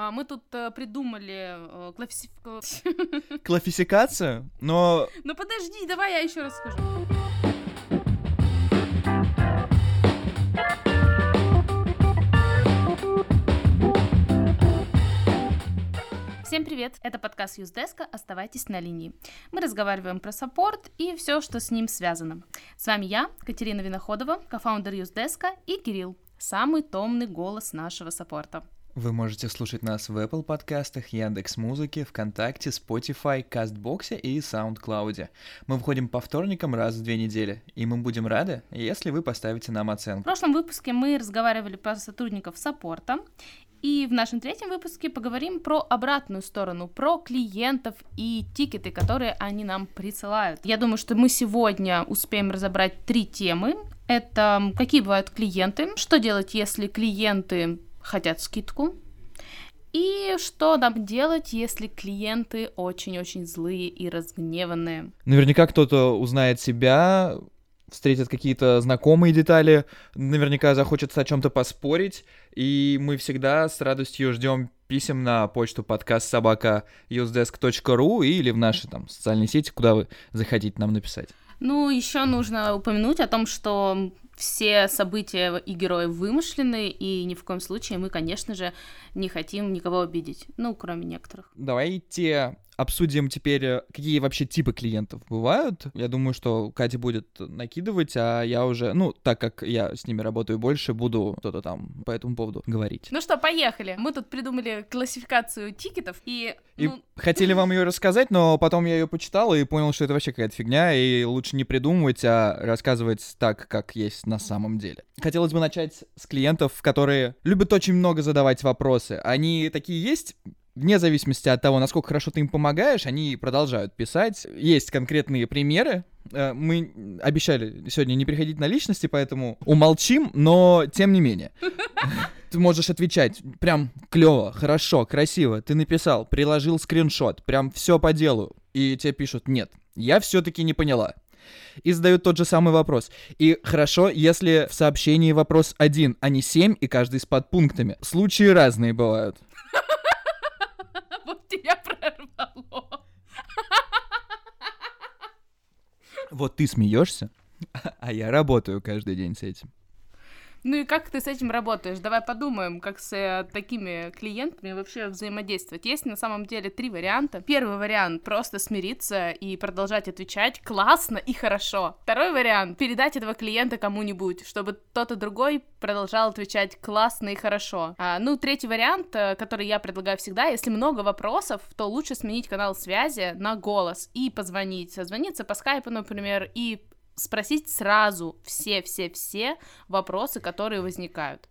А, Мы тут э, придумали э, классиф- Классификация, но Ну подожди, давай я еще раз скажу. Всем привет! Это подкаст Юздеска. Оставайтесь на линии. Мы разговариваем про саппорт и все, что с ним связано. С вами я, Катерина Виноходова, кофаундер Юздеска, и Кирилл, самый томный голос нашего саппорта. Вы можете слушать нас в Apple подкастах, Яндекс Музыке, ВКонтакте, Spotify, Кастбоксе и SoundCloud. Мы выходим по вторникам раз в две недели, и мы будем рады, если вы поставите нам В оценку. прошлом выпуске мы разговаривали про сотрудников саппорта, и в нашем третьем выпуске поговорим про обратную сторону, про клиентов и тикеты, которые они нам присылают. Я думаю, что мы сегодня успеем разобрать три темы. Это какие бывают клиенты, что делать, если клиенты хотят скидку, и что нам делать, если клиенты очень-очень злые и разгневанные. Наверняка кто-то узнает себя, встретит какие-то знакомые детали, наверняка захочется о чем-то поспорить, и мы всегда с радостью ждем писем на почту подкаст собака usedesk.ru или в наши там социальные сети, куда вы захотите нам написать. Ну, еще нужно упомянуть о том, что все события и герои вымышлены, и ни в коем случае мы, конечно же, не хотим никого обидеть. Ну, кроме некоторых. Давайте обсудим теперь, э, какие вообще типы клиентов бывают. Я думаю, что Катя будет накидывать, а я уже, ну, так как я с ними работаю больше, буду что-то там по этому поводу говорить. Ну что, поехали. Мы тут придумали классификацию тикетов, и... И ну, хотели вам ее рассказать, но потом я ее почитал и понял, что это вообще какая-то фигня, и лучше не придумывать, а рассказывать так, как есть на самом деле. Хотелось бы начать с клиентов, которые любят очень много задавать вопросы. Они такие есть, вне зависимости от того, насколько хорошо ты им помогаешь, они продолжают писать. Есть конкретные примеры. Э, Мы обещали сегодня не приходить на личности, поэтому умолчим, но тем не менее. Ты можешь отвечать прям клево, хорошо, красиво. Ты написал, приложил скриншот, прям все по делу. И тебе пишут, нет, я все-таки не поняла. И задают тот же самый вопрос. И хорошо, если в сообщении вопрос один, а не семь, и каждый с подпунктами. Случаи разные бывают. тебя прорвало. Вот ты смеешься, а я работаю каждый день с этим. Ну и как ты с этим работаешь? Давай подумаем, как с э, такими клиентами вообще взаимодействовать. Есть на самом деле три варианта. Первый вариант — просто смириться и продолжать отвечать классно и хорошо. Второй вариант — передать этого клиента кому-нибудь, чтобы тот и другой продолжал отвечать классно и хорошо. А, ну, третий вариант, э, который я предлагаю всегда, если много вопросов, то лучше сменить канал связи на голос и позвонить. Созвониться по скайпу, например, и спросить сразу все-все-все вопросы, которые возникают.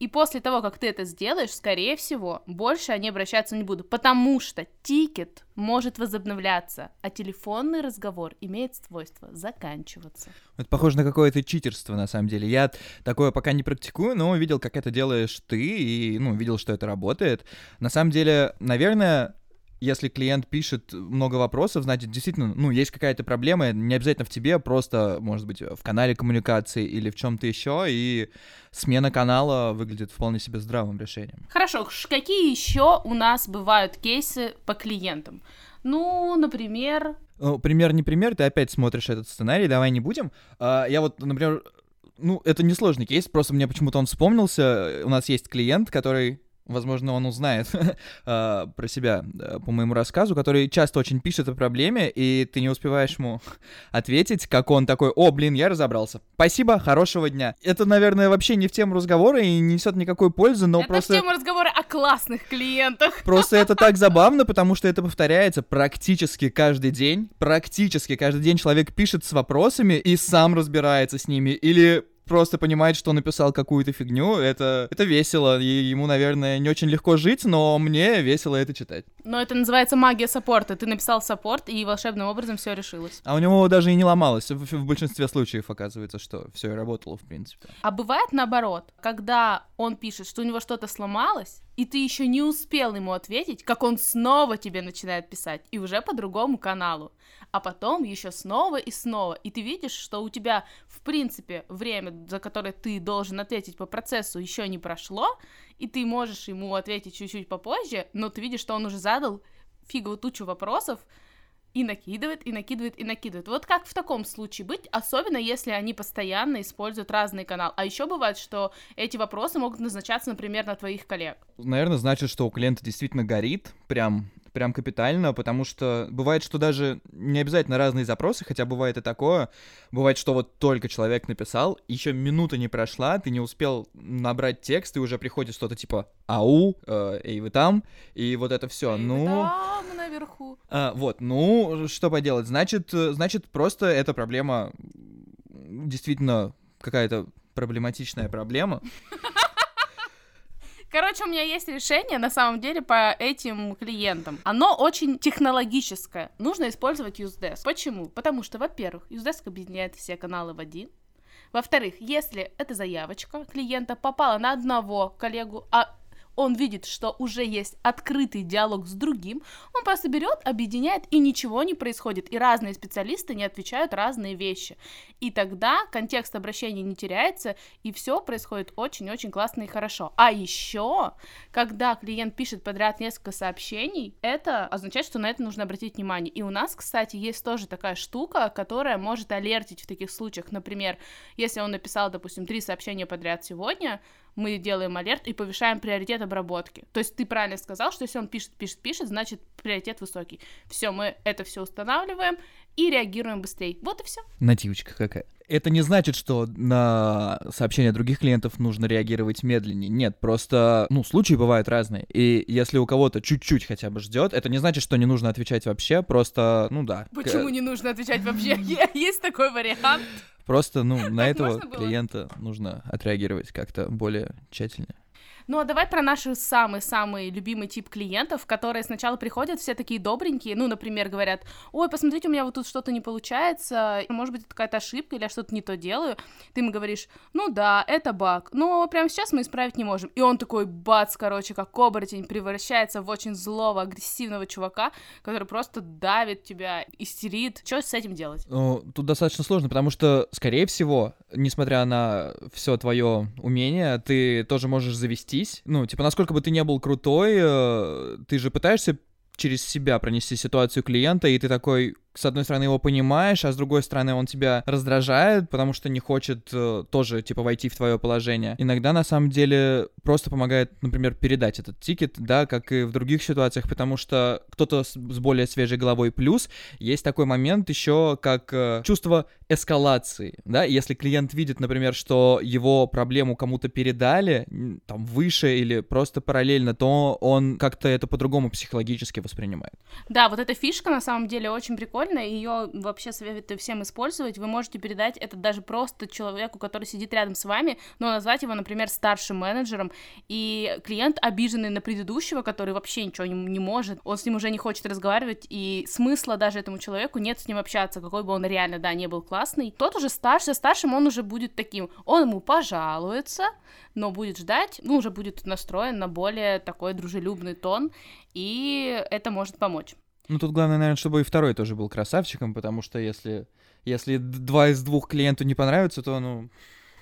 И после того, как ты это сделаешь, скорее всего, больше они обращаться не будут, потому что тикет может возобновляться, а телефонный разговор имеет свойство заканчиваться. Это похоже на какое-то читерство, на самом деле. Я такое пока не практикую, но видел, как это делаешь ты, и, ну, видел, что это работает. На самом деле, наверное, если клиент пишет много вопросов, значит, действительно, ну, есть какая-то проблема, не обязательно в тебе, просто, может быть, в канале коммуникации или в чем-то еще, и смена канала выглядит вполне себе здравым решением. Хорошо, какие еще у нас бывают кейсы по клиентам? Ну, например, Ну, пример не пример, ты опять смотришь этот сценарий, давай не будем. А, я вот, например, ну, это несложный кейс, просто мне почему-то он вспомнился. У нас есть клиент, который возможно, он узнает а, про себя а, по моему рассказу, который часто очень пишет о проблеме, и ты не успеваешь ему ответить, как он такой, о, блин, я разобрался. Спасибо, хорошего дня. Это, наверное, вообще не в тему разговора и не несет никакой пользы, но это просто... в тему разговора о классных клиентах. Просто это так забавно, потому что это повторяется практически каждый день. Практически каждый день человек пишет с вопросами и сам разбирается с ними. Или просто понимает, что написал какую-то фигню, это, это весело, и ему, наверное, не очень легко жить, но мне весело это читать. Но это называется магия саппорта. Ты написал саппорт, и волшебным образом все решилось. А у него даже и не ломалось. В, в большинстве случаев оказывается, что все и работало, в принципе. А бывает наоборот, когда он пишет, что у него что-то сломалось, и ты еще не успел ему ответить, как он снова тебе начинает писать, и уже по другому каналу. А потом еще снова и снова. И ты видишь, что у тебя, в принципе, время, за которое ты должен ответить по процессу, еще не прошло, и ты можешь ему ответить чуть-чуть попозже, но ты видишь, что он уже задал фиговую тучу вопросов, и накидывает, и накидывает, и накидывает. Вот как в таком случае быть, особенно если они постоянно используют разные каналы. А еще бывает, что эти вопросы могут назначаться, например, на твоих коллег. Наверное, значит, что у клиента действительно горит, прям прям капитально, потому что бывает, что даже не обязательно разные запросы, хотя бывает и такое. Бывает, что вот только человек написал, еще минута не прошла, ты не успел набрать текст, и уже приходит что-то типа «Ау», э, «Эй, вы там?» И вот это все. Ну... Там, наверху. А, вот, ну, что поделать? Значит, значит, просто эта проблема действительно какая-то проблематичная проблема. Короче, у меня есть решение, на самом деле, по этим клиентам. Оно очень технологическое. Нужно использовать UseDesk. Почему? Потому что, во-первых, UseDesk объединяет все каналы в один. Во-вторых, если эта заявочка клиента попала на одного коллегу, а он видит, что уже есть открытый диалог с другим, он просто берет, объединяет, и ничего не происходит. И разные специалисты не отвечают разные вещи. И тогда контекст обращения не теряется, и все происходит очень-очень классно и хорошо. А еще, когда клиент пишет подряд несколько сообщений, это означает, что на это нужно обратить внимание. И у нас, кстати, есть тоже такая штука, которая может алертить в таких случаях. Например, если он написал, допустим, три сообщения подряд сегодня, мы делаем алерт и повышаем приоритет обработки. То есть ты правильно сказал, что если он пишет, пишет, пишет, значит приоритет высокий. Все, мы это все устанавливаем и реагируем быстрее. Вот и все. Нативочка какая. Это не значит, что на сообщения других клиентов нужно реагировать медленнее. Нет, просто, ну, случаи бывают разные. И если у кого-то чуть-чуть хотя бы ждет, это не значит, что не нужно отвечать вообще, просто, ну да. Почему не нужно отвечать вообще? Есть такой вариант? Просто, ну, на этого клиента нужно отреагировать как-то более тщательно. Ну а давай про наши самый-самый любимый тип клиентов, которые сначала приходят все такие добренькие, ну, например, говорят, ой, посмотрите, у меня вот тут что-то не получается, может быть, это какая-то ошибка, или я что-то не то делаю. Ты ему говоришь, ну да, это баг, но прямо сейчас мы исправить не можем. И он такой, бац, короче, как оборотень, превращается в очень злого, агрессивного чувака, который просто давит тебя, истерит. Что с этим делать? Ну, тут достаточно сложно, потому что, скорее всего, несмотря на все твое умение, ты тоже можешь завестись. Ну, типа, насколько бы ты не был крутой, э, ты же пытаешься через себя пронести ситуацию клиента, и ты такой, с одной стороны, его понимаешь, а с другой стороны, он тебя раздражает, потому что не хочет э, тоже, типа, войти в твое положение. Иногда, на самом деле, просто помогает, например, передать этот тикет, да, как и в других ситуациях, потому что кто-то с, с более свежей головой плюс, есть такой момент еще, как э, чувство эскалации, да, если клиент видит, например, что его проблему кому-то передали, там, выше или просто параллельно, то он как-то это по-другому психологически воспринимает. Да, вот эта фишка, на самом деле, очень прикольная, прикольно, ее вообще советую всем использовать. Вы можете передать это даже просто человеку, который сидит рядом с вами, но назвать его, например, старшим менеджером, и клиент, обиженный на предыдущего, который вообще ничего не, не может, он с ним уже не хочет разговаривать, и смысла даже этому человеку нет с ним общаться, какой бы он реально, да, не был классный. Тот уже старше, старшим он уже будет таким, он ему пожалуется, но будет ждать, ну, уже будет настроен на более такой дружелюбный тон, и это может помочь. Ну, тут главное, наверное, чтобы и второй тоже был красавчиком, потому что если, если два из двух клиенту не понравятся, то, ну,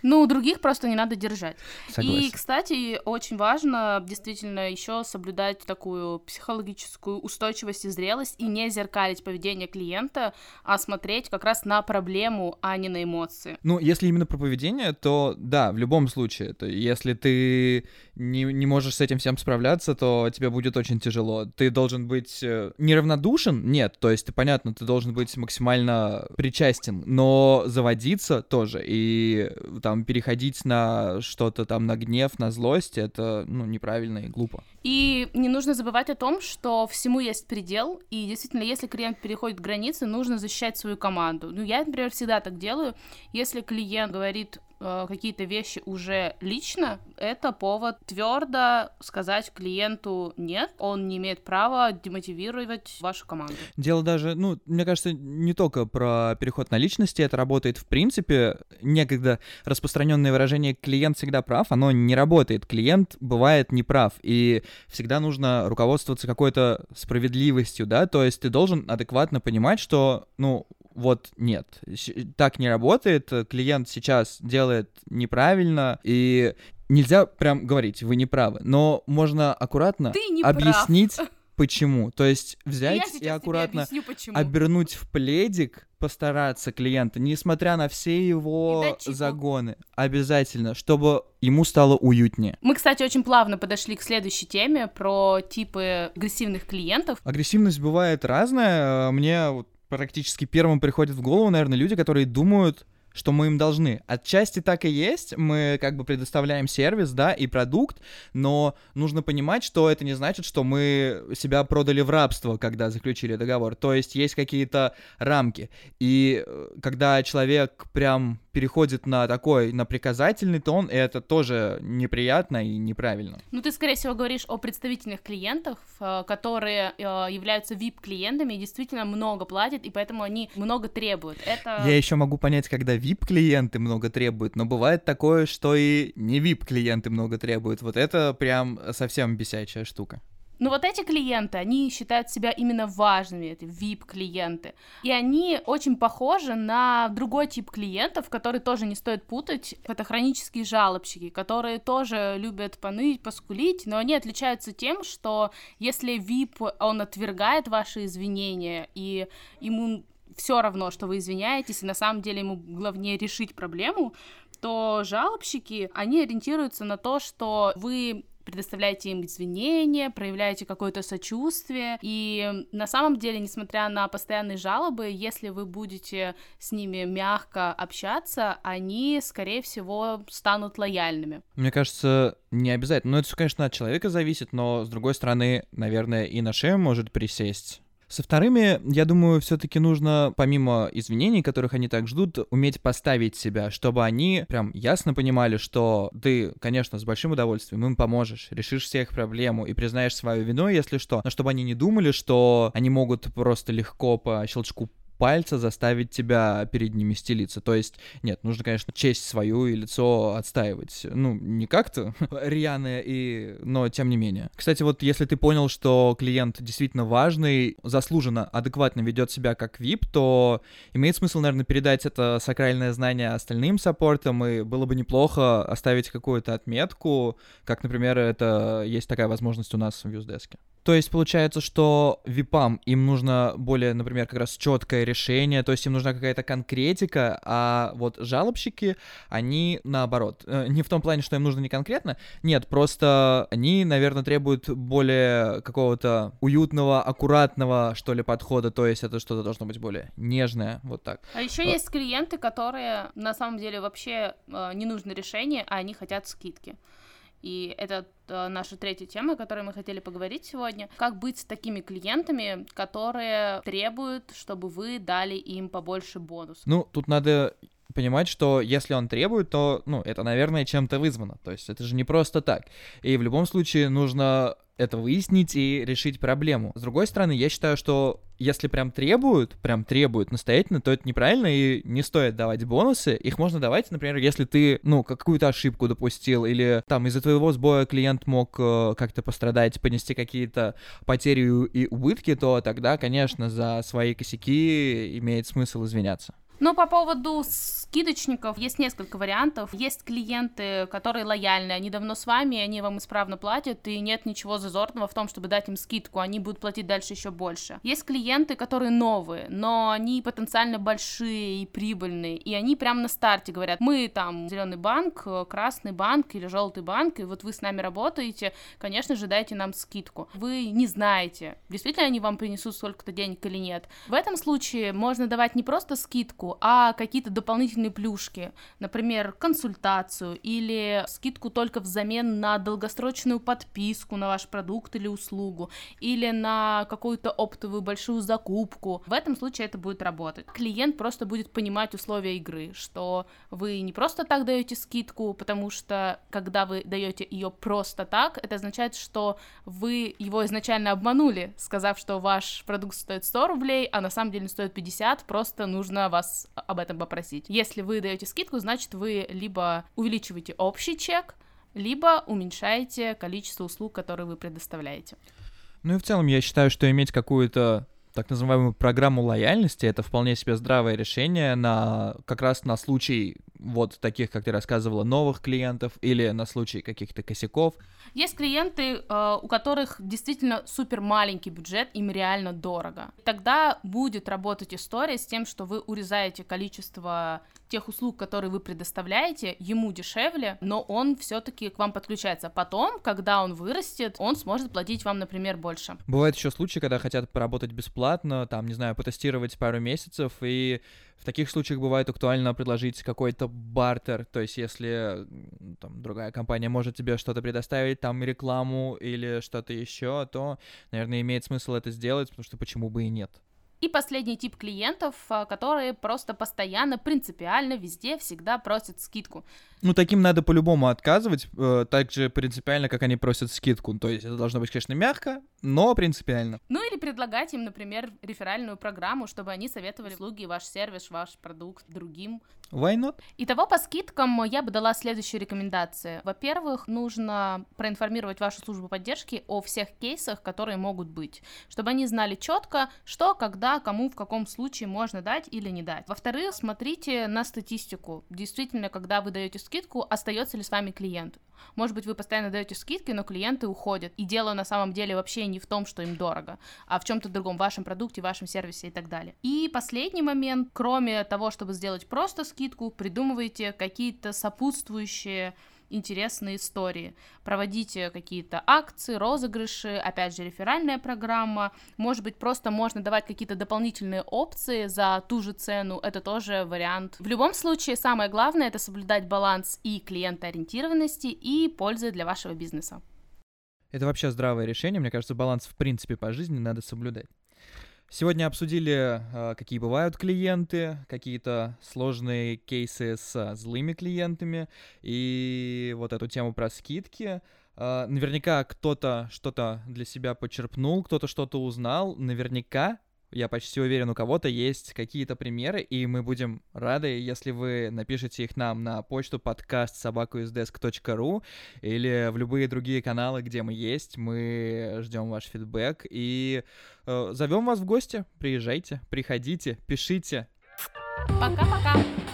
ну, других просто не надо держать. Согласен. И, кстати, очень важно действительно еще соблюдать такую психологическую устойчивость и зрелость и не зеркалить поведение клиента, а смотреть как раз на проблему, а не на эмоции. Ну, если именно про поведение, то да, в любом случае. То если ты не, не можешь с этим всем справляться, то тебе будет очень тяжело. Ты должен быть э, неравнодушен? Нет, то есть ты, понятно, ты должен быть максимально причастен, но заводиться тоже. И там переходить на что-то там, на гнев, на злость, это, ну, неправильно и глупо. И не нужно забывать о том, что всему есть предел, и действительно, если клиент переходит границы, нужно защищать свою команду. Ну, я, например, всегда так делаю. Если клиент говорит э, какие-то вещи уже лично, это повод твердо сказать клиенту нет, он не имеет права демотивировать вашу команду. Дело даже, ну, мне кажется, не только про переход на личности, это работает в принципе. Некогда распространенное выражение «клиент всегда прав», оно не работает. Клиент бывает неправ, и всегда нужно руководствоваться какой-то справедливостью, да, то есть ты должен адекватно понимать, что, ну, вот нет, так не работает, клиент сейчас делает неправильно, и нельзя прям говорить, вы не правы, но можно аккуратно объяснить, прав. почему. То есть взять и аккуратно объясню, обернуть в пледик, постараться клиента, несмотря на все его загоны, обязательно, чтобы ему стало уютнее. Мы, кстати, очень плавно подошли к следующей теме про типы агрессивных клиентов. Агрессивность бывает разная. Мне вот практически первым приходят в голову, наверное, люди, которые думают, что мы им должны. Отчасти так и есть, мы как бы предоставляем сервис, да, и продукт, но нужно понимать, что это не значит, что мы себя продали в рабство, когда заключили договор. То есть есть какие-то рамки. И э, когда человек прям переходит на такой, на приказательный тон, это тоже неприятно и неправильно. Ну, ты, скорее всего, говоришь о представительных клиентах, э, которые э, являются VIP-клиентами и действительно много платят, и поэтому они много требуют. Это... Я еще могу понять, когда VIP-клиенты много требуют, но бывает такое, что и не VIP-клиенты много требуют. Вот это прям совсем бесячая штука. Но вот эти клиенты, они считают себя именно важными, это VIP-клиенты. И они очень похожи на другой тип клиентов, который тоже не стоит путать. Это хронические жалобщики, которые тоже любят поныть, поскулить, но они отличаются тем, что если VIP, он отвергает ваши извинения, и ему все равно, что вы извиняетесь, и на самом деле ему главнее решить проблему, то жалобщики, они ориентируются на то, что вы предоставляете им извинения, проявляете какое-то сочувствие. И на самом деле, несмотря на постоянные жалобы, если вы будете с ними мягко общаться, они, скорее всего, станут лояльными. Мне кажется, не обязательно. Ну, это все, конечно, от человека зависит, но, с другой стороны, наверное, и на шею может присесть со вторыми, я думаю, все-таки нужно, помимо извинений, которых они так ждут, уметь поставить себя, чтобы они прям ясно понимали, что ты, конечно, с большим удовольствием им поможешь, решишь всех проблему и признаешь свою вину, если что, но чтобы они не думали, что они могут просто легко по щелчку пальца заставить тебя перед ними стелиться. То есть, нет, нужно, конечно, честь свою и лицо отстаивать. Ну, не как-то рьяное, и... но тем не менее. Кстати, вот если ты понял, что клиент действительно важный, заслуженно, адекватно ведет себя как VIP, то имеет смысл, наверное, передать это сакральное знание остальным саппортам, и было бы неплохо оставить какую-то отметку, как, например, это есть такая возможность у нас в Юздеске. То есть получается, что випам им нужно более, например, как раз четкое решение, то есть им нужна какая-то конкретика, а вот жалобщики, они наоборот. Э, не в том плане, что им нужно не конкретно, нет, просто они, наверное, требуют более какого-то уютного, аккуратного, что ли, подхода, то есть это что-то должно быть более нежное, вот так. А еще вот. есть клиенты, которые на самом деле вообще э, не нужно решение, а они хотят скидки. И это э, наша третья тема, о которой мы хотели поговорить сегодня. Как быть с такими клиентами, которые требуют, чтобы вы дали им побольше бонус? Ну, тут надо понимать, что если он требует, то, ну, это, наверное, чем-то вызвано. То есть это же не просто так. И в любом случае нужно это выяснить и решить проблему. С другой стороны, я считаю, что если прям требуют, прям требуют настоятельно, то это неправильно и не стоит давать бонусы. Их можно давать, например, если ты, ну, какую-то ошибку допустил или там из-за твоего сбоя клиент мог э, как-то пострадать, понести какие-то потери и убытки, то тогда, конечно, за свои косяки имеет смысл извиняться. Ну, по поводу скидочников есть несколько вариантов. Есть клиенты, которые лояльны, они давно с вами, они вам исправно платят, и нет ничего зазорного в том, чтобы дать им скидку, они будут платить дальше еще больше. Есть клиенты, которые новые, но они потенциально большие и прибыльные, и они прямо на старте говорят, мы там зеленый банк, красный банк или желтый банк, и вот вы с нами работаете, конечно же, дайте нам скидку. Вы не знаете, действительно они вам принесут столько-то денег или нет. В этом случае можно давать не просто скидку, скидку, а какие-то дополнительные плюшки, например, консультацию или скидку только взамен на долгосрочную подписку на ваш продукт или услугу, или на какую-то оптовую большую закупку, в этом случае это будет работать. Клиент просто будет понимать условия игры, что вы не просто так даете скидку, потому что когда вы даете ее просто так, это означает, что вы его изначально обманули, сказав, что ваш продукт стоит 100 рублей, а на самом деле стоит 50, просто нужно вас об этом попросить. Если вы даете скидку, значит вы либо увеличиваете общий чек, либо уменьшаете количество услуг, которые вы предоставляете. Ну и в целом я считаю, что иметь какую-то так называемую программу лояльности, это вполне себе здравое решение на как раз на случай вот таких, как ты рассказывала, новых клиентов или на случай каких-то косяков. Есть клиенты, э, у которых действительно супер маленький бюджет, им реально дорого. Тогда будет работать история с тем, что вы урезаете количество тех услуг, которые вы предоставляете, ему дешевле, но он все-таки к вам подключается. Потом, когда он вырастет, он сможет платить вам, например, больше. Bывают еще случаи, когда хотят поработать бесплатно, там, не знаю, потестировать пару месяцев и в таких случаях бывает актуально предложить какой-то бартер, то есть если там, другая компания может тебе что-то предоставить, там рекламу или что-то еще, то, наверное, имеет смысл это сделать, потому что почему бы и нет. И последний тип клиентов, а, которые просто постоянно, принципиально, везде, всегда просят скидку. Ну, таким надо по-любому отказывать, э, так же принципиально, как они просят скидку. То есть это должно быть, конечно, мягко, но принципиально. Ну, или предлагать им, например, реферальную программу, чтобы они советовали услуги, ваш сервис, ваш продукт другим. Why not? Итого по скидкам я бы дала следующие рекомендации. Во-первых, нужно проинформировать вашу службу поддержки о всех кейсах, которые могут быть, чтобы они знали четко, что, когда, кому, в каком случае можно дать или не дать. Во-вторых, смотрите на статистику. Действительно, когда вы даете скидку, остается ли с вами клиент. Может быть, вы постоянно даете скидки, но клиенты уходят. И дело на самом деле вообще не в том, что им дорого, а в чем-то другом, в вашем продукте, в вашем сервисе и так далее. И последний момент, кроме того, чтобы сделать просто скидку, придумывайте какие-то сопутствующие интересные истории. Проводите какие-то акции, розыгрыши, опять же, реферальная программа. Может быть, просто можно давать какие-то дополнительные опции за ту же цену. Это тоже вариант. В любом случае, самое главное — это соблюдать баланс и клиентоориентированности, и пользы для вашего бизнеса. Это вообще здравое решение. Мне кажется, баланс в принципе по жизни надо соблюдать. Сегодня обсудили, а, какие бывают клиенты, какие-то сложные кейсы с злыми клиентами и вот эту тему про скидки. А, наверняка кто-то что-то для себя почерпнул, кто-то что-то узнал. Наверняка я почти уверен, у кого-то есть какие-то примеры, и мы будем рады, если вы напишите их нам на почту подкаст собакуиздеск.ру или в любые другие каналы, где мы есть. Мы ждем ваш фидбэк и э, зовем вас в гости. Приезжайте, приходите, пишите. Пока-пока.